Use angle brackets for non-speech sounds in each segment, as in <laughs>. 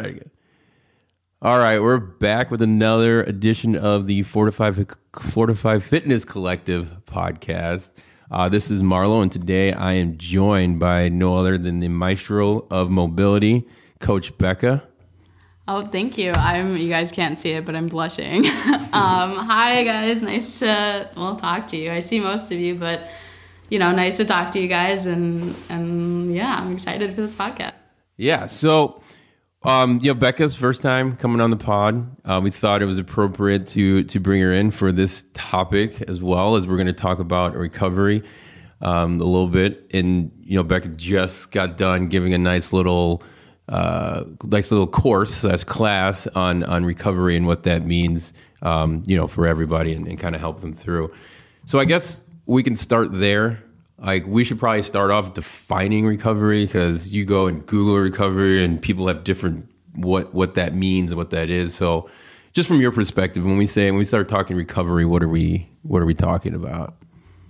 Very good. All right, we're back with another edition of the Fortify Fortify Fitness Collective podcast. Uh, this is Marlo, and today I am joined by no other than the maestro of mobility, Coach Becca. Oh, thank you. I'm. You guys can't see it, but I'm blushing. <laughs> um, hi, guys. Nice to well talk to you. I see most of you, but you know, nice to talk to you guys, and and yeah, I'm excited for this podcast. Yeah. So, um, know, Becca's first time coming on the pod. Uh, we thought it was appropriate to to bring her in for this topic as well as we're going to talk about recovery um, a little bit. And you know, Becca just got done giving a nice little uh, nice little course that's class on on recovery and what that means. Um, you know, for everybody and, and kind of help them through. So I guess we can start there. Like we should probably start off defining recovery because you go and Google recovery and people have different what what that means and what that is. So just from your perspective, when we say when we start talking recovery, what are we what are we talking about?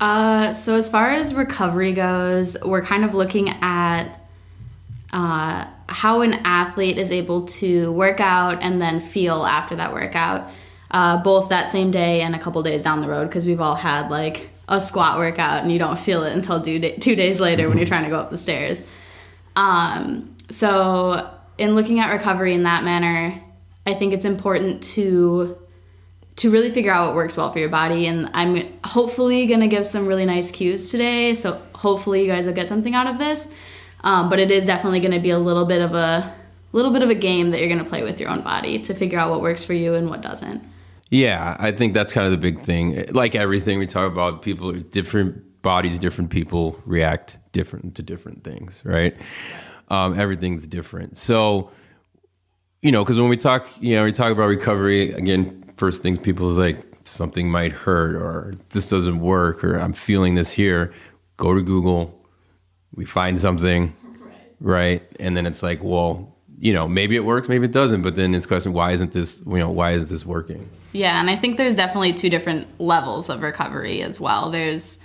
Uh, so as far as recovery goes, we're kind of looking at uh, how an athlete is able to work out and then feel after that workout, uh, both that same day and a couple days down the road, because we've all had like a squat workout and you don't feel it until two, two days later when you're trying to go up the stairs. Um, so, in looking at recovery in that manner, I think it's important to to really figure out what works well for your body. And i'm hopefully going to give some really nice cues today. So hopefully you guys will get something out of this. Um, but it is definitely going to be a little bit of a little bit of a game that you're going to play with your own body to figure out what works for you and what doesn't yeah, I think that's kind of the big thing. Like everything we talk about, people different bodies, different people react different to different things, right? Um, everything's different. So, you know, because when we talk, you know, we talk about recovery again. First things people is like something might hurt or this doesn't work or I'm feeling this here. Go to Google, we find something, right? right? And then it's like, well, you know, maybe it works, maybe it doesn't. But then it's question, why isn't this, you know, why is this working? Yeah, and I think there's definitely two different levels of recovery as well. There's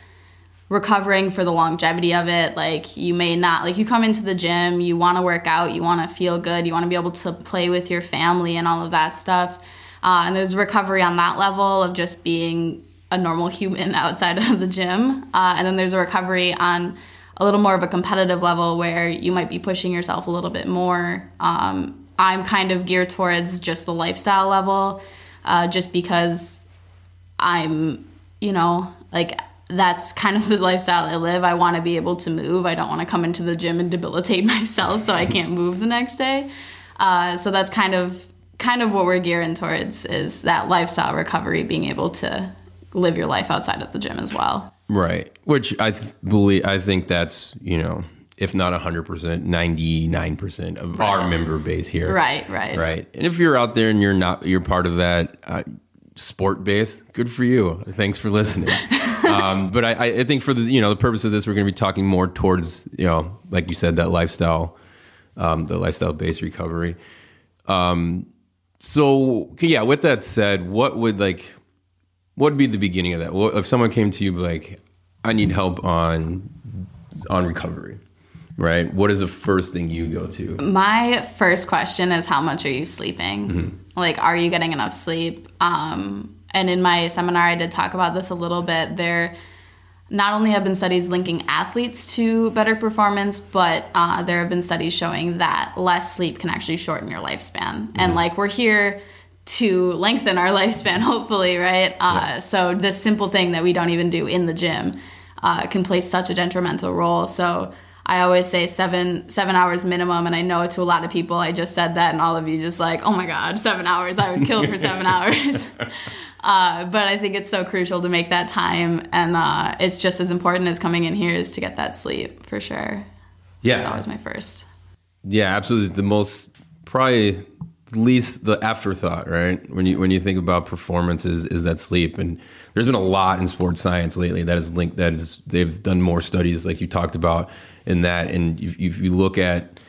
recovering for the longevity of it. Like you may not like you come into the gym, you want to work out, you want to feel good, you want to be able to play with your family and all of that stuff. Uh, and there's recovery on that level of just being a normal human <laughs> outside of the gym. Uh, and then there's a recovery on a little more of a competitive level where you might be pushing yourself a little bit more. Um, I'm kind of geared towards just the lifestyle level uh, just because I'm, you know, like that's kind of the lifestyle I live. I want to be able to move. I don't want to come into the gym and debilitate <laughs> myself so I can't move the next day. Uh, so that's kind of kind of what we're gearing towards is that lifestyle recovery, being able to live your life outside of the gym as well. Right. Which I th- believe I think that's you know if not 100%, 99% of right. our member base here. Right, right. Right. And if you're out there and you're not, you're part of that uh, sport base, good for you. Thanks for listening. <laughs> um, but I, I think for the, you know, the purpose of this, we're going to be talking more towards, you know, like you said, that lifestyle, um, the lifestyle based recovery. Um, so yeah, with that said, what would like, what would be the beginning of that? What, if someone came to you like, I need help on on recovery right? What is the first thing you go to? My first question is how much are you sleeping? Mm-hmm. Like, are you getting enough sleep? Um, and in my seminar, I did talk about this a little bit. There not only have been studies linking athletes to better performance, but uh, there have been studies showing that less sleep can actually shorten your lifespan. Mm-hmm. And like, we're here to lengthen our <laughs> lifespan, hopefully, right? Uh, yeah. So, this simple thing that we don't even do in the gym uh, can play such a detrimental role. So, I always say seven seven hours minimum, and I know to a lot of people I just said that, and all of you just like, oh my god, seven hours! I would kill for seven <laughs> hours. <laughs> Uh, but I think it's so crucial to make that time, and uh, it's just as important as coming in here is to get that sleep for sure. Yeah, it's always my first. Yeah, absolutely. The most probably least the afterthought, right? When you when you think about performance is, is that sleep. And there's been a lot in sports science lately that is linked that is they've done more studies like you talked about in that. And if, if you look at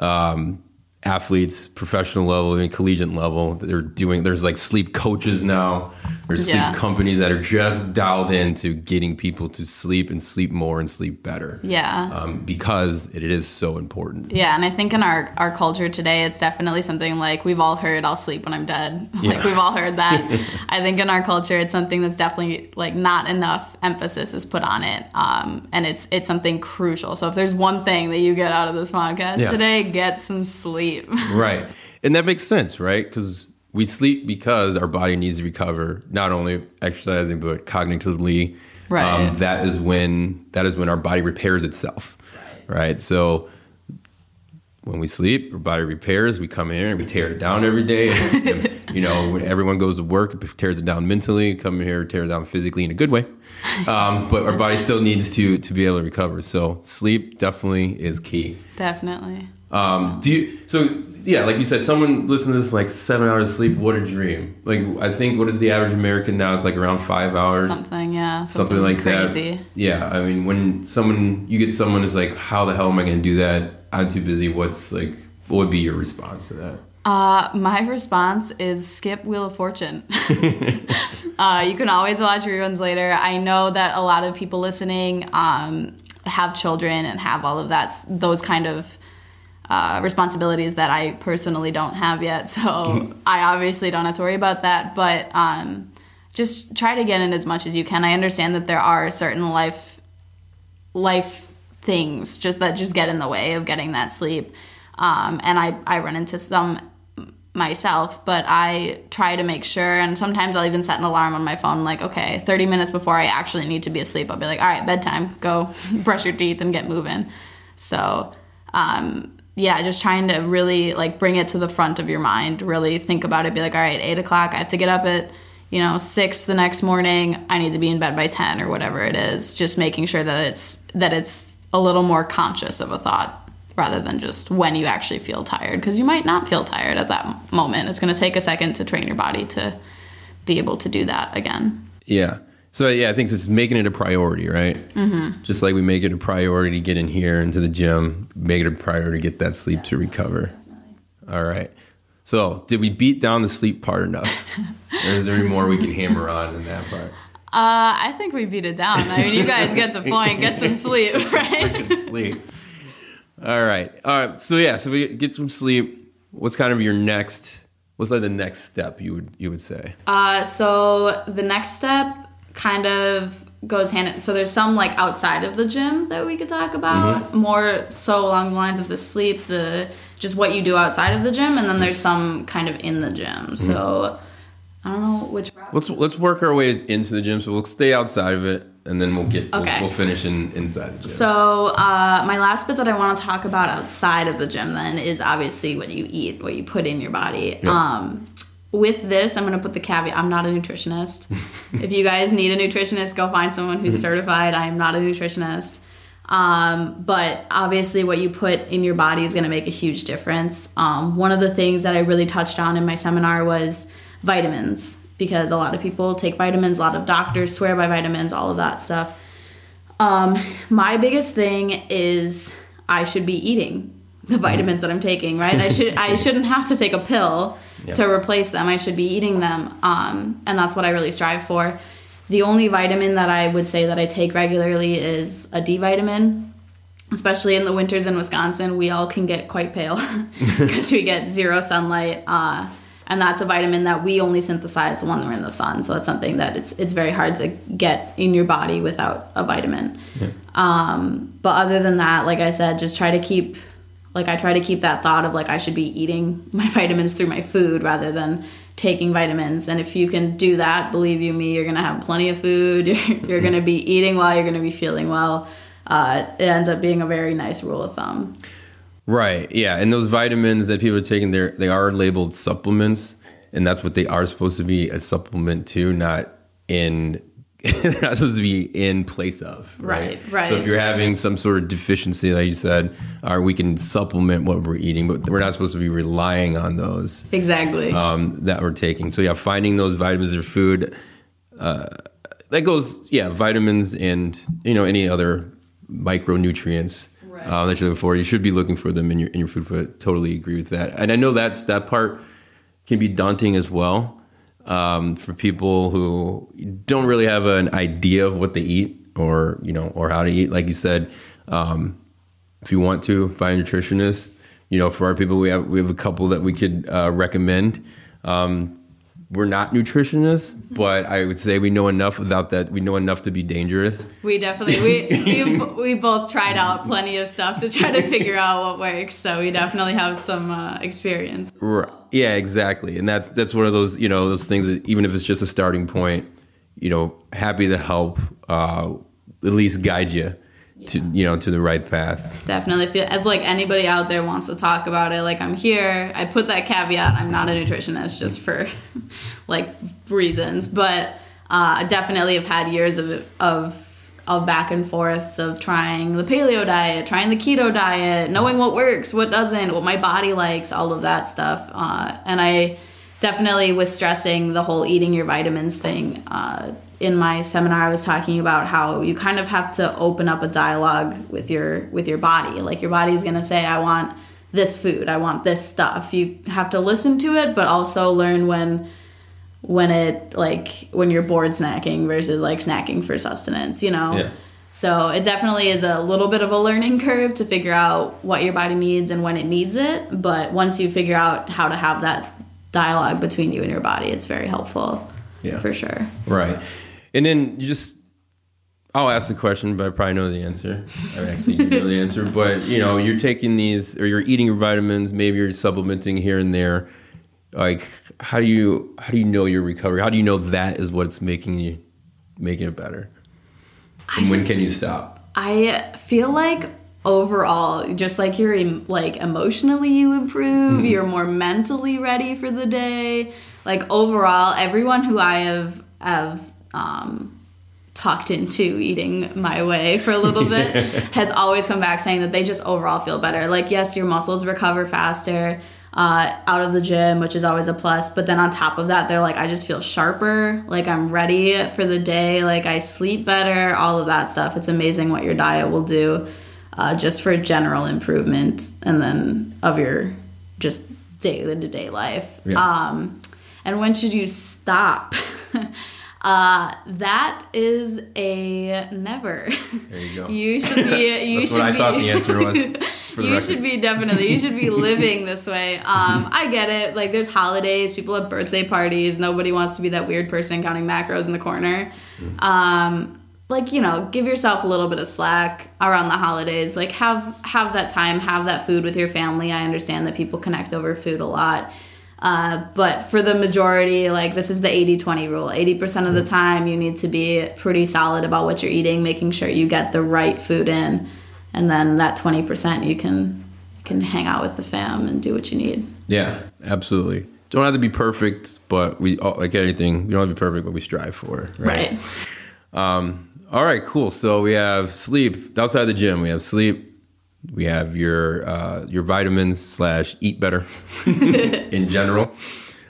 um, athletes, professional level and collegiate level, they're doing. There's like sleep coaches now There's Yeah. sleep companies that are just dialed into getting people to sleep and sleep more and sleep better. Yeah. Um, because it is so important. Yeah, and I think in our, our culture today, it's definitely something like we've all heard, I'll sleep when I'm dead. <laughs> like we've all heard that. <laughs> I think in our culture, it's something that's definitely like not enough emphasis is put on it. Um, and it's it's something crucial. So if there's one thing that you get out of this podcast Yeah. today, get some sleep. <laughs> Right. And that makes sense, right? Because we sleep because our body needs to recover, not only exercising, but cognitively. Um, Right. that is when that is when our body repairs itself. Right. right? So when we sleep, our body repairs. We come here and we tear it down every day. <laughs> And, you know, when everyone goes to work, it tears it down mentally. Come here, tear it down physically in a good way. Um, but our body still needs to to be able to recover. So sleep definitely is key. definitely. Um, do you? So yeah, like you said, someone listen to this like seven hours of sleep. What a dream! Like I think what is the average American now? It's like around five hours, Something, yeah. something like crazy. that. Yeah, I mean, when someone you get someone is like, how the hell am I going to do that? I'm too busy. What's like? What would be your response to that? Uh, my response is skip Wheel of Fortune. <laughs> uh, you can always watch reruns later. I know that a lot of people listening um, have children and have all of that, those kind of uh, responsibilities that I personally don't have yet. So I obviously don't have to worry about that. But um, just try to get in as much as you can. I understand that there are certain life life things just that just get in the way of getting that sleep. Um, and I, I run into some myself, but I try to make sure. And sometimes I'll even set an alarm on my phone, like, okay, 30 minutes before I actually need to be asleep, I'll be like, all right, bedtime, go <laughs> brush your teeth and get moving. So, um, yeah, just trying to really like bring it to the front of your mind, really think about it, be like, all right, eight o'clock, I have to get up at, you know, six the next morning. I need to be in bed by 10 or whatever it is. Just making sure that it's, that it's a little more conscious of a thought rather than just when you actually feel tired because you might not feel tired at that moment it's going to take a second to train your body to be able to do that again Yeah. So yeah, I think it's making it a priority, right? Mm-hmm. Just like we make it a priority to get in here into the gym, make it a priority to get that sleep to recover. All right. So did we beat down the sleep part enough? or is there any more we can hammer on in that part? uh, i think we beat it down i mean you guys get the point get some sleep <laughs> right sleep. All right. All right. So yeah, so we get some sleep. What's kind of your next? What's like the next step you would you would say? Uh, so the next step kind of goes hand in so there's some like outside of the gym that we could talk about more so along the lines of the sleep the just what you do outside of the gym and then there's some kind of in the gym so i don't know which Let's let's work our way into the gym. So we'll stay outside of it, and then we'll get we'll- we'll, finish in inside the gym. So, uh, my last bit that I want to talk about outside of the gym then is obviously what you eat, what you put in your body. Yeah. Um, with this, I'm going to put the caveat I'm not a nutritionist. <laughs> if you guys need a nutritionist, go find someone who's <laughs> certified. I am not a nutritionist. Um, but obviously, what you put in your body is going to make a huge difference. Um, one of the things that I really touched on in my seminar was vitamins, because a lot of people take vitamins, a lot of doctors swear by vitamins, all of that stuff. Um, my biggest thing is I should be eating the vitamins that I'm taking, right? I should I <laughs> shouldn't have to take a pill to replace them. I should be eating them, um, and that's what I really strive for. The only vitamin that I would say that I take regularly is a D vitamin. Especially in the winters in Wisconsin, we all can get quite pale <laughs> because we get zero sunlight. Uh, and that's a vitamin that we only synthesize when we're in the sun. So that's something that it's it's very hard to get in your body without a vitamin. Um, but other than that, like I said, just try to keep like I try to keep that thought of like I should be eating <laughs> my vitamins through my food rather than taking vitamins. And if you can do that, believe you me, you're gonna have plenty of food. <laughs> You're, you're gonna be eating well. You're gonna be feeling well. Uh, it ends up being a very nice rule of thumb. Right. Yeah. And those vitamins that people are taking, they're they are labeled supplements, and that's what they are supposed to be a supplement to, not in. <laughs> they're not supposed to be in place of. Right, right. So if you're having some sort of deficiency, like you said, or we can supplement what we're eating, but we're not supposed to be relying on those Exactly. um, that we're taking. So yeah, finding those vitamins in food. Uh, that goes, yeah, vitamins and you know any other micronutrients Right. uh, that you're looking for. You should be looking for them in your in your food. But totally agree with that. And I know that's that part can be daunting as well. Um, for people who don't really have an idea of what they eat or you know or how to eat. Like you said, um, if you want to find a nutritionist, you know, for our people, we have we have a couple that we could uh, recommend. Um, we're not nutritionists, but I would say we know enough about that. We know enough to be dangerous. We definitely we <laughs> we, we both tried out plenty of stuff to try to figure out what works. So we definitely have some uh, experience. Right. Yeah, exactly. And that's that's one of those you know those things that even if it's just a starting point, you know, happy to help uh, at least guide you to you know to the right path. Definitely feel if like anybody out there wants to talk about it, like I'm here. I put that caveat. I'm not a nutritionist just for <laughs> like reasons, but uh, I definitely have had years of of of back and forths of trying the paleo diet, trying the keto diet, knowing what works, what doesn't, what my body likes, all of that stuff. Uh, and I definitely was stressing the whole eating your vitamins thing. Uh, in my seminar I was talking about how you kind of have to open up a dialogue with your with your body. Like your body's going to say I want this food, I want this stuff. You have to listen to it but also learn when when it like when you're bored snacking versus like snacking for sustenance, you know. Yeah. So it definitely is a little bit of a learning curve to figure out what your body needs and when it needs it, but once you figure out how to have that dialogue between you and your body, it's very helpful. Yeah. For sure. Right. And then you just, I'll ask the question, but I probably know the answer. I actually do know the answer. <laughs> But you know, you're taking these, or you're eating your vitamins. Maybe you're supplementing here and there. Like, how do you how do you know your recovery? How do you know that is what's making you making it better? I And when just- can you stop? I feel like overall, just like you're like emotionally you improve, mm-hmm. you're more mentally ready for the day. Like overall, everyone who I have have um, talked into eating my way for a little bit <laughs> has always come back saying that they just overall feel better. Like yes, your muscles recover faster. Uh, out of the gym, which is always a plus. But then on top of that, they're like, I just feel sharper. Like I'm ready for the day. Like I sleep better. All of that stuff. It's amazing what your diet will do, uh, just for general improvement, and then of your just day to day life. Yeah. Um, and when should you stop? <laughs> uh, that is a never. There you go. <laughs> You should be. <laughs> You That's should what I be, thought the answer was. You record. should be definitely. You should be living this way. Um, I get it. Like there's holidays, people have birthday parties. Nobody wants to be that weird person counting macros in the corner. Um, like you know, give yourself a little bit of slack around the holidays. Like have have that time, have that food with your family. I understand that people connect over food a lot. Uh, but for the majority, like this is the 80 20 rule. 80% of the time, you need to be pretty solid about what you're eating, making sure you get the right food in. And then that 20% you can you can hang out with the fam and do what you need. Yeah, absolutely. Don't have to be perfect, but we oh, like anything. We don't have to be perfect, but we strive for it. Right. Right. Um, all right, cool. So we have sleep outside the gym. We have sleep. We have your uh, your vitamins slash eat better <laughs> in general.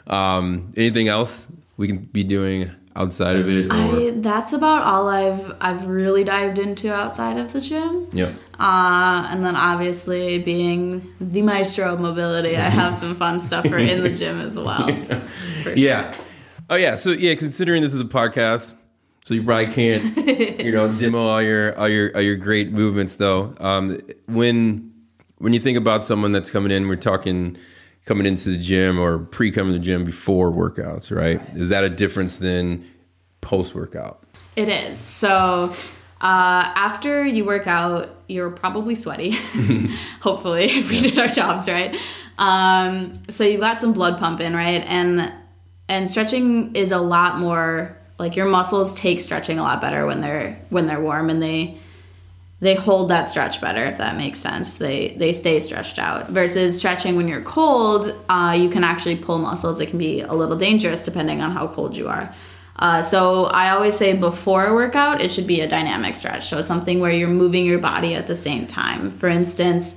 Um, anything else we can be doing outside of it? I, that's about all I've I've really dived into outside of the gym. yeah. Uh, and then obviously being the maestro of mobility, I have some fun stuff for in the gym as well. <laughs> For sure. Yeah. Oh yeah. So yeah, considering this is a podcast, so you probably can't, you know, <laughs> demo all your all your all your great movements though. Um, when when you think about someone that's coming in, we're talking coming into the gym or pre coming to the gym before workouts, right? Is that a difference than post workout? It is. So uh, after you work out, you're probably sweaty. <laughs> <laughs> Hopefully, if we did our jobs right. Um, so you've got some blood pumping, right? And and stretching is a lot more like your muscles take stretching a lot better when they're when they're warm and they they hold that stretch better if that makes sense. They they stay stretched out. Versus stretching when you're cold uh, you can actually pull muscles. It can be a little dangerous depending on how cold you are. Uh, so i always say before a workout it should be a dynamic stretch. So it's something where you're moving your body at the same time. For instance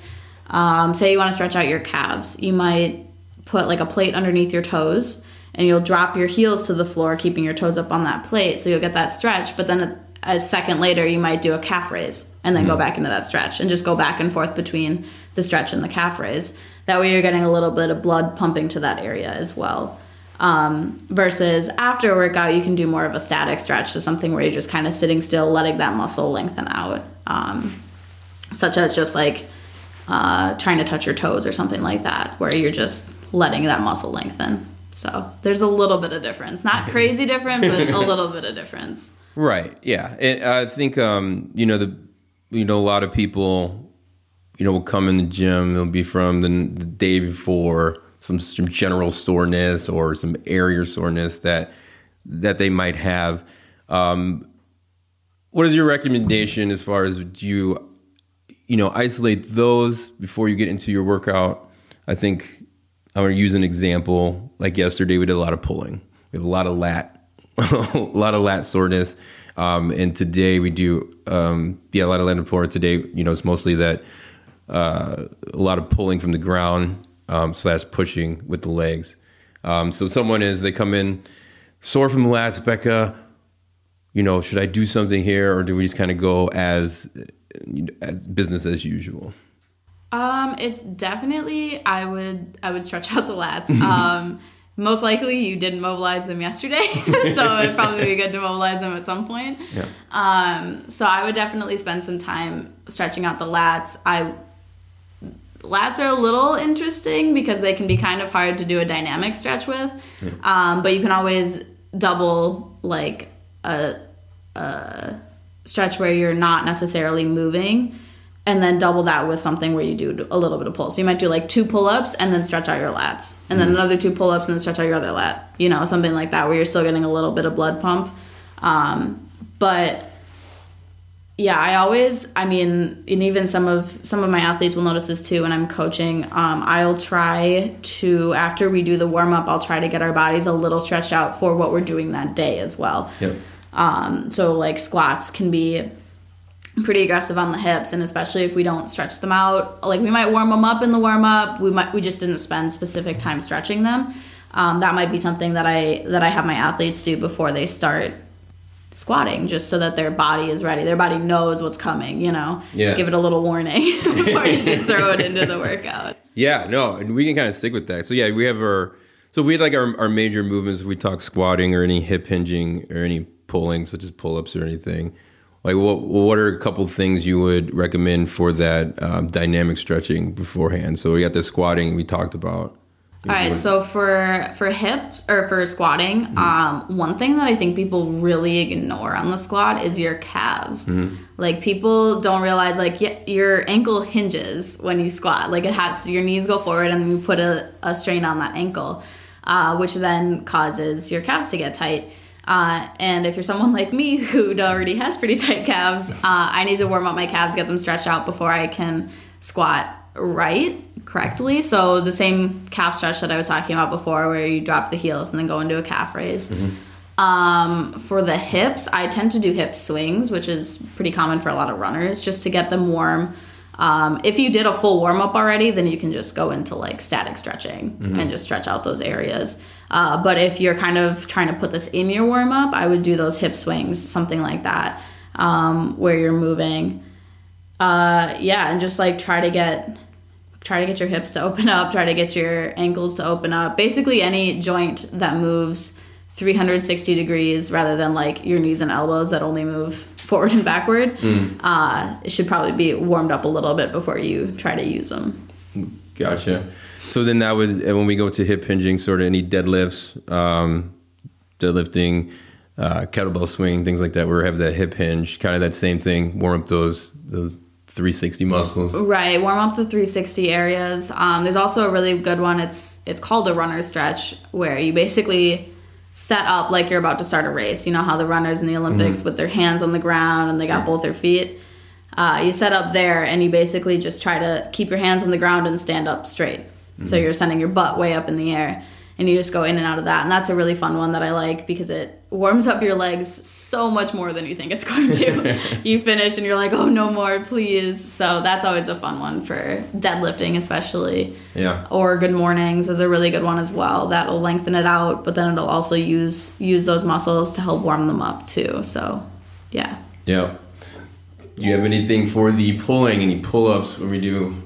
um, say you want to stretch out your calves. You might put like a plate underneath your toes and you'll drop your heels to the floor keeping your toes up on that plate so you'll get that stretch but then a second later you might do a calf raise and then go back into that stretch and just go back and forth between the stretch and the calf raise. That way you're getting a little bit of blood pumping to that area as well. Um, versus after a workout, you can do more of a static stretch to something where you're just kind of sitting still, letting that muscle lengthen out, um, such as just like uh, trying to touch your toes or something like that, where you're just letting that muscle lengthen. So there's a little bit of difference, not crazy different, but a <laughs> little bit of difference. Right. Yeah. And I think um, you know the you know a lot of people you know will come in the gym. They'll be from the, the day before some, some general soreness or some area soreness that that they might have. Um, what is your recommendation as far as do you you know isolate those before you get into your workout? I think I'm going to use an example. Like yesterday, we did a lot of pulling. We have a lot of lat, <laughs> a lot of lat soreness. Um, and today we do, um, yeah, a lot of lat and pull. Today, you know, it's mostly that uh, a lot of pulling from the ground um, slash pushing with the legs. Um, so someone is they come in sore from the lats, Becca. You know, should I do something here, or do we just kind of go as, as business as usual? Um, it's definitely I would I would stretch out the lats. <laughs> Um, most likely you didn't mobilize them yesterday, <laughs> so it'd probably be good to mobilize them at some point. Yeah. Um, so I would definitely spend some time stretching out the lats. I lats are a little interesting because they can be kind of hard to do a dynamic stretch with, um, but you can always double like a, a stretch where you're not necessarily moving and then double that with something where you do a little bit of pull. So you might do like two pull ups and then stretch out your lats, and then another two pull ups and then stretch out your other lat. You know, something like that where you're still getting a little bit of blood pump. Um, but yeah, I always, I mean, and even some of some of my athletes will notice this too when I'm coaching. Um, I'll try to after we do the warm up, I'll try to get our bodies a little stretched out for what we're doing that day as well. Yep. Um, so like squats can be pretty aggressive on the hips and especially if we don't stretch them out like we might warm them up in the warm up we might we just didn't spend specific time stretching them um, that might be something that i that i have my athletes do before they start squatting just so that their body is ready their body knows what's coming you know Yeah. give it a little warning <laughs> before you just throw it into the workout Yeah, no, and we can kind of stick with that. So yeah, we have our so if we had like our, our major movements. If we talk squatting or any hip hinging or any pulling, such as pull ups or anything. Like what what are a couple things you would recommend for that um, dynamic stretching beforehand? So we got the squatting we talked about. All right, so for for hips or for squatting, Mm-hmm. um, one thing that I think people really ignore on the squat is your calves. Mm-hmm. Like people don't realize like y- your ankle hinges when you squat. Like it has your knees go forward and you put a, a strain on that ankle, uh, which then causes your calves to get tight. Uh, and if you're someone like me <laughs> who already has pretty tight calves, uh, I need to warm up my calves, get them stretched out before I can squat right correctly. So the same calf stretch that I was talking about before, where you drop the heels and then go into a calf raise. Um, for the hips, I tend to do hip swings, which is pretty common for a lot of runners, just to get them warm. Um, if you did a full warm up already, then you can just go into like static stretching and just stretch out those areas. Uh, but if you're kind of trying to put this in your warm up, I would do those hip swings, something like that, um, where you're moving. Uh, yeah, and just like try to get try to get your hips to open up, try to get your ankles to open up. Basically, any joint that moves 360 degrees rather than like your knees and elbows that only move forward and backward, uh, it should probably be warmed up a little bit before you try to use them. Gotcha. So then that would and when we go to hip hinging, sort of any deadlifts, um, deadlifting, uh, kettlebell swing, things like that, where we have that hip hinge, kind of that same thing. Warm up those those 360 muscles. Right, warm up the 360 areas. Um, there's also a really good one. It's it's called a runner stretch, where you basically set up like you're about to start a race. You know how the runners in the Olympics with their hands on the ground and they got both their feet. Uh, you set up there and you basically just try to keep your hands on the ground and stand up straight. So mm-hmm. you're sending your butt way up in the air and you just go in and out of that. And that's a really fun one that I like because it warms up your legs so much more than you think it's going to. <laughs> you finish and you're like, oh, no more, please. So that's always a fun one for deadlifting, especially. Yeah. Or good mornings is a really good one as well. That'll lengthen it out, but then it'll also use use those muscles to help warm them up too. So, yeah. Yeah. Do you have anything for the pulling? Any pull ups when we do?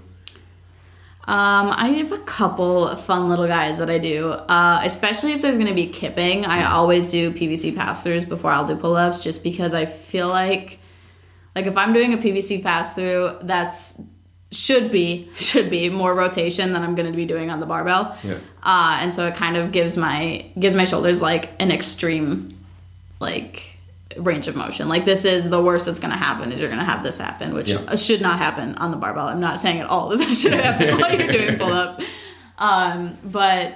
Um, I have a couple fun little guys that I do, uh, especially if there's going to be kipping. I always do PVC pass throughs before I'll do pull ups, just because I feel like, like if I'm doing a PVC pass through, that's should be <laughs> should be more rotation than I'm going to be doing on the barbell. Yeah. Uh, and so it kind of gives my gives my shoulders like an extreme, like range of motion. Like this is the worst that's going to happen is you're going to have this happen, which Yeah. should not happen on the barbell. I'm not saying at all that that should happen while you're doing <laughs> pull ups. Um, but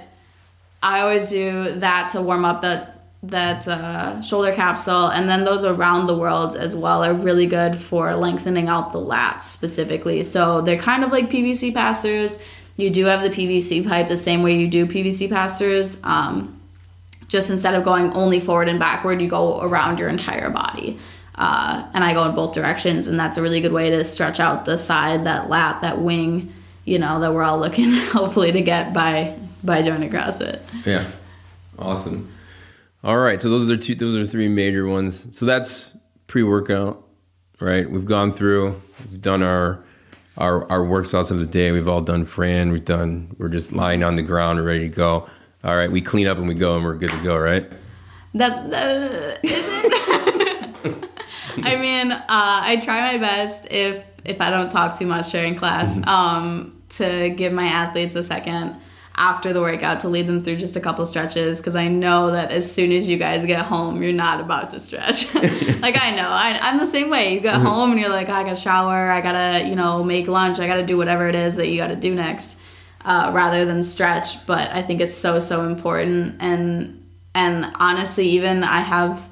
I always do that to warm up that that uh, shoulder capsule, and then those around the world as well are really good for lengthening out the lats specifically. So they're kind of like PVC pass throughs. You do have the PVC pipe the same way you do PVC pass throughs. Um, just instead of going only forward and backward, you go around your entire body. Uh, and I go in both directions, and that's a really good way to stretch out the side, that lat, that wing, you know, that we're all looking <laughs> hopefully to get by by joining CrossFit. Yeah. Awesome. All right. So those are two those are three major ones. So that's pre-workout, right? We've gone through, we've done our our our workouts of the day. We've all done Fran, we've done we're just lying on the ground ready to go. All right, we clean up and we go and we're good to go, right? That's uh, is it? <laughs> I mean, uh, I try my best if if I don't talk too much during class um, to give my athletes a second after the workout to lead them through just a couple stretches because I know that as soon as you guys get home, you're not about to stretch. <laughs> like I know, I, I'm the same way. You get home and you're like, I gotta shower, I gotta you know make lunch, I gotta do whatever it is that you gotta do next uh, rather than stretch. But I think it's so so important, and and honestly, even I have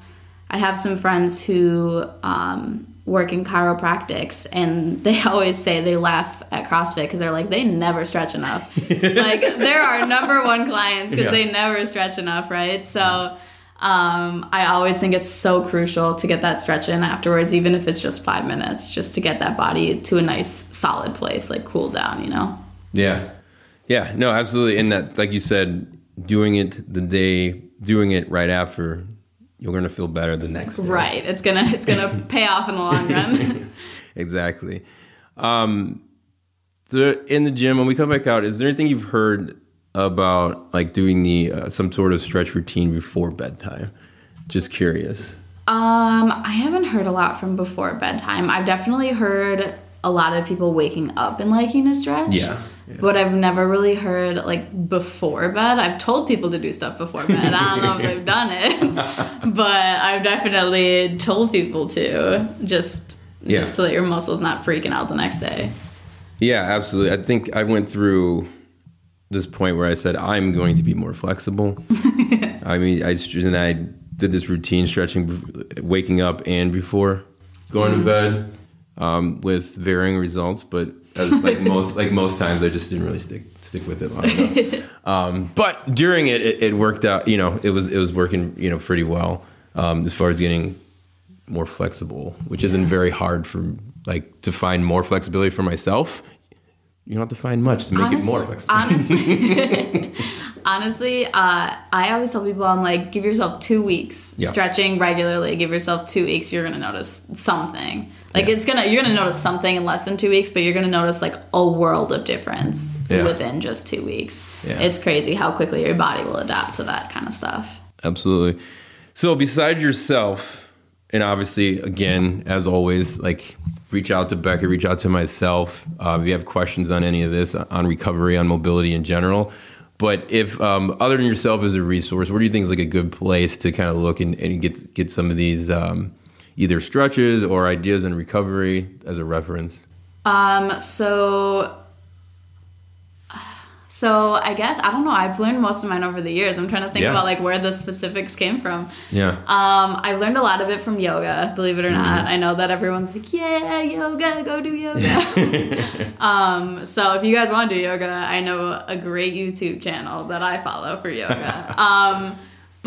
I have some friends who um, work in chiropractics, and <laughs> they always say they laugh at CrossFit because they're like they never stretch enough. <laughs> like they're our number one clients because Yeah. they never stretch enough, right? So. Um, I always think it's so crucial to get that stretch in afterwards, even if it's just five minutes, just to get that body to a nice solid place, like cool down, you know? Yeah. Yeah, no, absolutely. And that like you said, doing it the day doing it right after, you're gonna feel better the next day. Right. It's gonna it's gonna <laughs> pay off in the long run. <laughs> Exactly. Um, so in the gym, when we come back out, is there anything you've heard about like doing the uh, some sort of stretch routine before bedtime? Just curious. um, I haven't heard a lot from before bedtime. I've definitely heard a lot of people waking up and liking to stretch. Yeah. Yeah. But I've never really heard like before bed. I've told people to do stuff before bed. I don't know if they've <laughs> done it, but I've definitely told people to just Yeah. just so that your muscles not freaking out the next day. Yeah, absolutely. I think I went through this point where I said I'm going to be more flexible. <laughs> I mean, I and I did this routine stretching, waking up and before going to bed, um, with varying results. But like most like most times, I just didn't really stick stick with it long enough. <laughs> um, but during it, it, it worked out. You know, it was it was working. You know, pretty well um, as far as getting more flexible, which isn't very hard for like to find more flexibility for myself. You don't have to find much to make it more flexible. Honestly, <laughs> <laughs> honestly, uh, I always tell people I'm like, give yourself two weeks Yeah. stretching regularly. Give yourself two weeks. You're gonna notice something. Like Yeah. it's gonna, you're gonna notice something in less than two weeks, but you're gonna notice like a world of difference Yeah. within just two weeks. Yeah. It's crazy how quickly your body will adapt to that kind of stuff. Absolutely. So besides yourself, and obviously, again, as always, like reach out to Becca, reach out to myself. Uh, if you have questions on any of this, on recovery, on mobility in general. But if um, other than yourself as a resource, where do you think is like a good place to kind of look and, and get get some of these um, either stretches or ideas in recovery as a reference? Um, so, so I guess I don't know. I've learned most of mine over the years. I'm trying to think Yeah. about like where the specifics came from. Yeah. Um, I've learned a lot of it from yoga, believe it or not. I know that everyone's like, yeah, yoga, go do yoga. <laughs> um, so if you guys want to do yoga, I know a great YouTube channel that I follow for yoga. <laughs> um,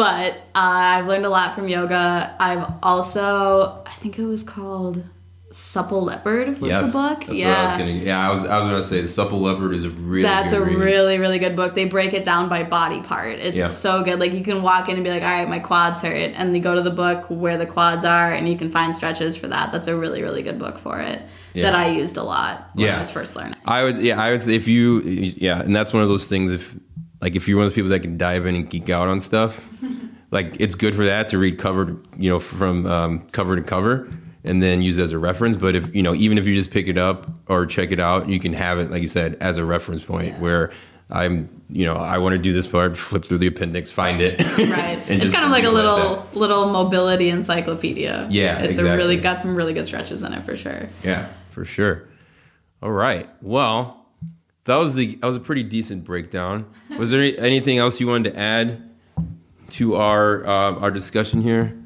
but uh, I've learned a lot from yoga. I've also, I think it was called Supple Leopard was yes, the book. That's yeah. what I was gonna. Yeah, I was. I was gonna say the Supple Leopard is a really. That's a read. really, really good book. They break it down by body part. It's Yeah. so good. Like you can walk in and be like, all right, my quads hurt. And they go to the book where the quads are and you can find stretches for that. That's a really, really good book for it Yeah. that I used a lot when Yeah. I was first learning. I would. Yeah, I would. say If you. Yeah, and that's one of those things. If like if you're one of those people that can dive in and geek out on stuff, <laughs> like it's good for that to read cover. You know, from um, cover to cover. And then use it as a reference. But if you know, even if you just pick it up or check it out, you can have it, like you said, as a reference point. Where I'm, you know, I want to do this part, flip through the appendix, find it. Right. <laughs> It's kind of like a little little mobility encyclopedia. Yeah, It's exactly. a really got some really good stretches in it for sure. Yeah, for sure. All right. Well, that was the that was a pretty decent breakdown. Was there anything else you wanted to add to our uh, our discussion here?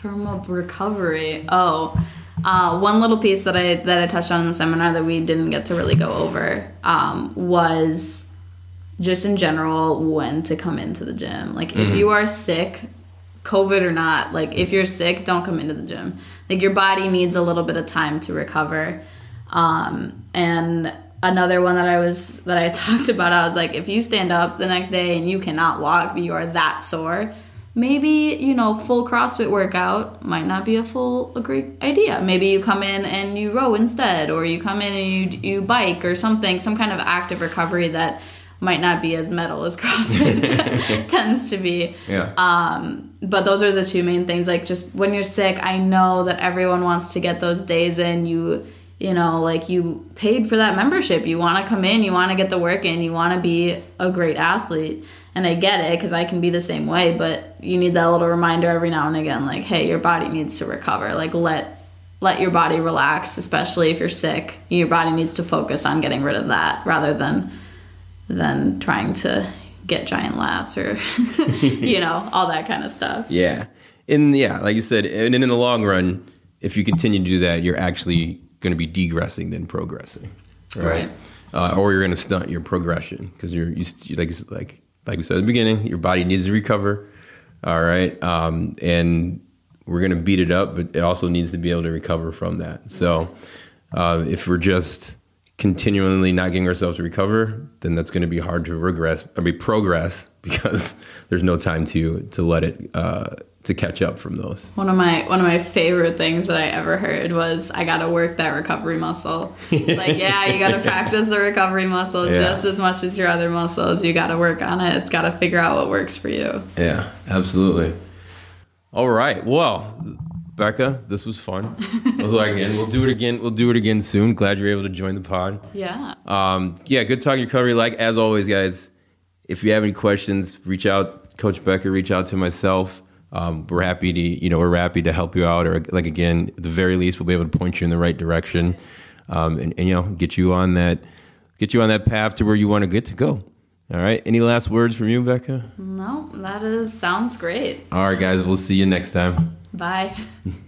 From a recovery. Oh, uh, one little piece that I that I touched on in the seminar that we didn't get to really go over um, was just in general when to come into the gym. Like if you are sick, COVID or not, like if you're sick, don't come into the gym. Like your body needs a little bit of time to recover. Um, and another one that I was that I <laughs> talked about, I was like, if you stand up the next day and you cannot walk, but you are that sore, maybe you know full CrossFit workout might not be a full a great idea. Maybe you come in and you row instead, or you come in and you you bike or something, some kind of active recovery that might not be as metal as <laughs> CrossFit <laughs> tends to be Yeah. Um, but those are the two main things like just when you're sick i know that everyone wants to get those days in you you know like you paid for that membership. You want to come in you want to get the work in you want to be a great athlete. And i get it because i can be the same way but you need that little reminder every now and again like hey your body needs to recover. Like let let your body relax especially if you're sick. Your body needs to focus on getting rid of that rather than than trying to get giant lats or <laughs> you know <laughs> all that kind of stuff. Yeah. and yeah, like you said, and in the long run, if you continue to do that, you're actually going to be degressing than progressing. Right. Uh, or you're going to stunt your progression because you're you, st- like like like we said at the beginning, your body needs to recover. All right, um, and we're going to beat it up, but it also needs to be able to recover from that. So uh, if we're just continually not getting ourselves to recover, then that's going to be hard to regress. I mean, progress <laughs> because there's no time to to let it uh, to catch up from those. One of my one of my favorite things that I ever heard was I gotta work that recovery muscle. Like, yeah, you gotta <laughs> practice the recovery muscle Yeah. just as much as your other muscles. You gotta work on it. It's gotta figure out what works for you. Yeah, absolutely. All right. Well, Becca, this was fun. <laughs> I was like, again, we'll do it again. We'll do it again soon. Glad you're able to join the pod. Yeah. Um, yeah, good talking recovery. Like as always, guys, if you have any questions, reach out, Coach Becca. Reach out to myself. Um, we're happy to, you know, we're happy to help you out, or like again, at the very least, we'll be able to point you in the right direction, um, and, and you know, get you on that, get you on that path to where you want to get to go. All right. Any last words from you, Becca? No, that is sounds great. All right, guys. We'll see you next time. Bye. <laughs>